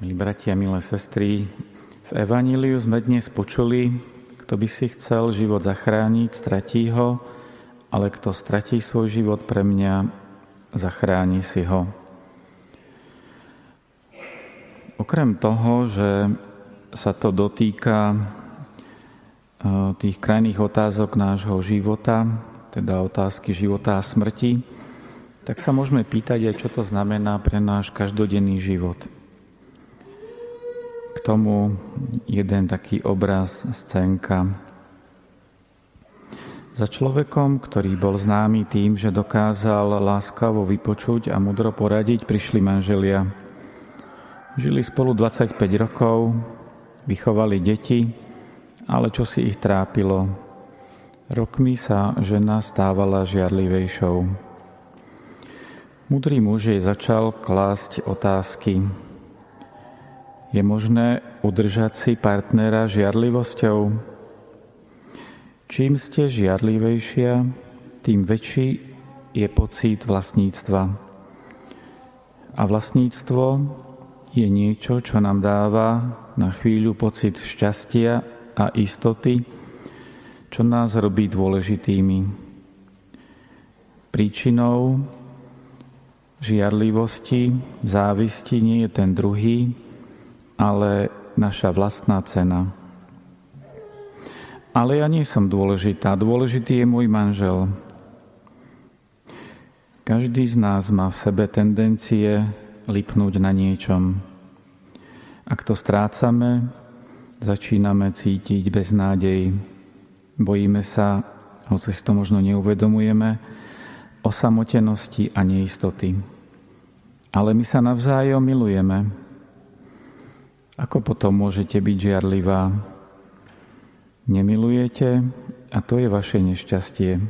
Milí bratia, milé sestry, v Evaníliu sme dnes počuli, kto by si chcel život zachrániť, stratí ho, ale kto stratí svoj život pre mňa, zachráni si ho. Okrem toho, že sa to dotýka e, tých krajných otázok nášho života, teda otázky života a smrti, tak sa môžeme pýtať aj, čo to znamená pre náš každodenný život – tomu jeden taký obraz, scénka. Za človekom, ktorý bol známy tým, že dokázal láskavo vypočuť a mudro poradiť, prišli manželia. Žili spolu 25 rokov, vychovali deti, ale čo si ich trápilo? Rokmi sa žena stávala žiarlivejšou. Mudrý muž jej začal klásť otázky. Je možné udržať si partnera žiarlivosťou? Čím ste žiarlivejšia, tým väčší je pocit vlastníctva. A vlastníctvo je niečo, čo nám dáva na chvíľu pocit šťastia a istoty, čo nás robí dôležitými. Príčinou žiarlivosti, závisti nie je ten druhý, ale naša vlastná cena. Ale ja nie som dôležitá, dôležitý je môj manžel. Každý z nás má v sebe tendencie lipnúť na niečom. Ak to strácame, začíname cítiť beznádej. Bojíme sa, hoci si to možno neuvedomujeme, osamotenosti a neistoty. Ale my sa navzájom milujeme. Ako potom môžete byť žiarlivá? Nemilujete a to je vaše nešťastie.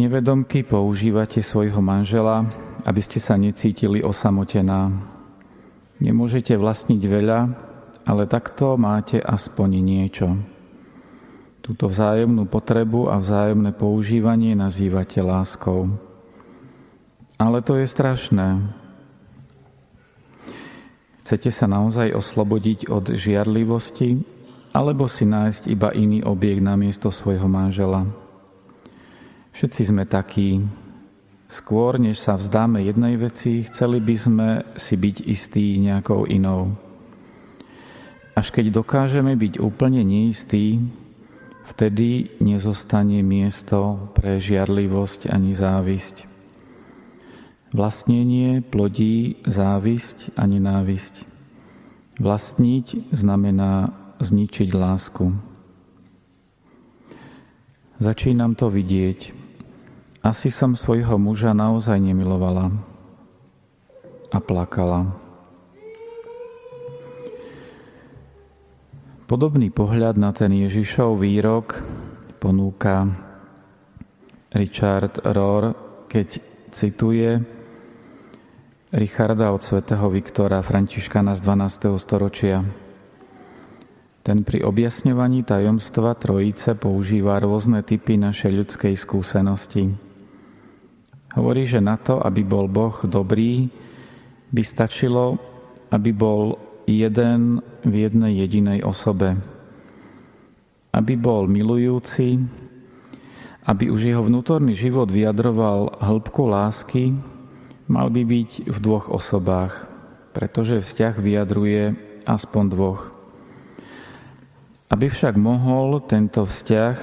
Nevedomky používate svojho manžela, aby ste sa necítili osamotená. Nemôžete vlastniť veľa, ale takto máte aspoň niečo. Túto vzájomnú potrebu a vzájomné používanie nazývate láskou. Ale to je strašné. Chcete sa naozaj oslobodiť od žiarlivosti alebo si nájsť iba iný objekt na miesto svojho manžela? Všetci sme takí. Skôr, než sa vzdáme jednej veci, chceli by sme si byť istí nejakou inou. Až keď dokážeme byť úplne neistí, vtedy nezostane miesto pre žiarlivosť ani závisť. Vlastnenie plodí závisť a nenávisť. Vlastniť znamená zničiť lásku. Začínam to vidieť. Asi som svojho muža naozaj nemilovala a plakala. Podobný pohľad na ten Ježišov výrok ponúka Richard Rohr, keď cituje Richarda od svätého Viktora Františkana z 12. storočia. Ten pri objasňovaní tajomstva Trojice používa rôzne typy našej ľudskej skúsenosti. Hovorí, že na to, aby bol Boh dobrý, by stačilo, aby bol jeden v jednej jedinej osobe. Aby bol milujúci, aby už jeho vnútorný život vyjadroval hĺbku lásky, mal by byť v dvoch osobách, pretože vzťah vyjadruje aspoň dvoch. Aby však mohol tento vzťah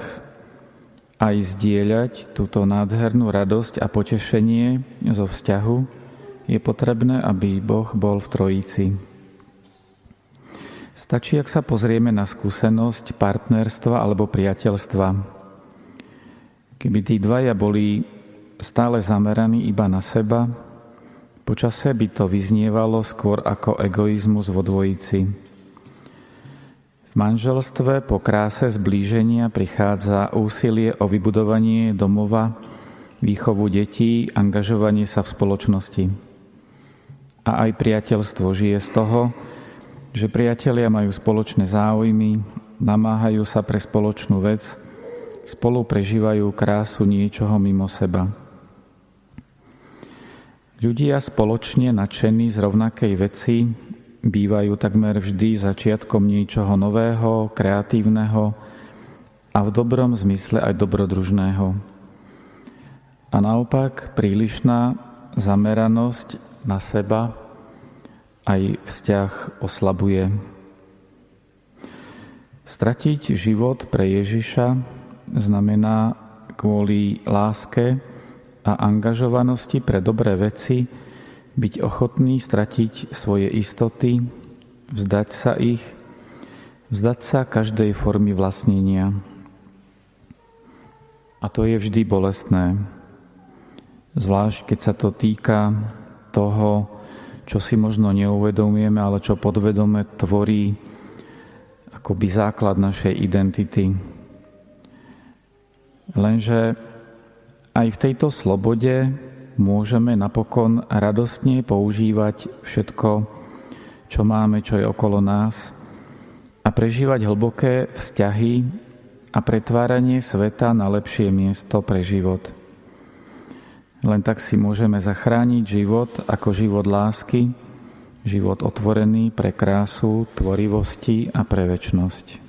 aj zdieľať túto nádhernú radosť a potešenie zo vzťahu, je potrebné, aby Boh bol v Trojici. Stačí, ak sa pozrieme na skúsenosť partnerstva alebo priateľstva. Keby tí dvaja boli stále zameraní iba na seba, Počase by to vyznievalo skôr ako egoizmus vo dvojici. V manželstve po kráse zblíženia prichádza úsilie o vybudovanie domova, výchovu detí, angažovanie sa v spoločnosti. A aj priateľstvo žije z toho, že priatelia majú spoločné záujmy, namáhajú sa pre spoločnú vec, spolu prežívajú krásu niečoho mimo seba. Ľudia spoločne nadšení z rovnakej veci bývajú takmer vždy začiatkom niečoho nového, kreatívneho a v dobrom zmysle aj dobrodružného. A naopak prílišná zameranosť na seba aj vzťah oslabuje. Stratiť život pre Ježiša znamená kvôli láske a angažovanosti pre dobré veci byť ochotný stratiť svoje istoty, vzdať sa ich, vzdať sa každej formy vlastnenia. A to je vždy bolestné. Zvlášť, keď sa to týka toho, čo si možno neuvedomujeme, ale čo podvedome tvorí akoby základ našej identity. Lenže aj v tejto slobode môžeme napokon radostne používať všetko, čo máme, čo je okolo nás a prežívať hlboké vzťahy a pretváranie sveta na lepšie miesto pre život. Len tak si môžeme zachrániť život ako život lásky, život otvorený pre krásu, tvorivosti a pre väčnosť.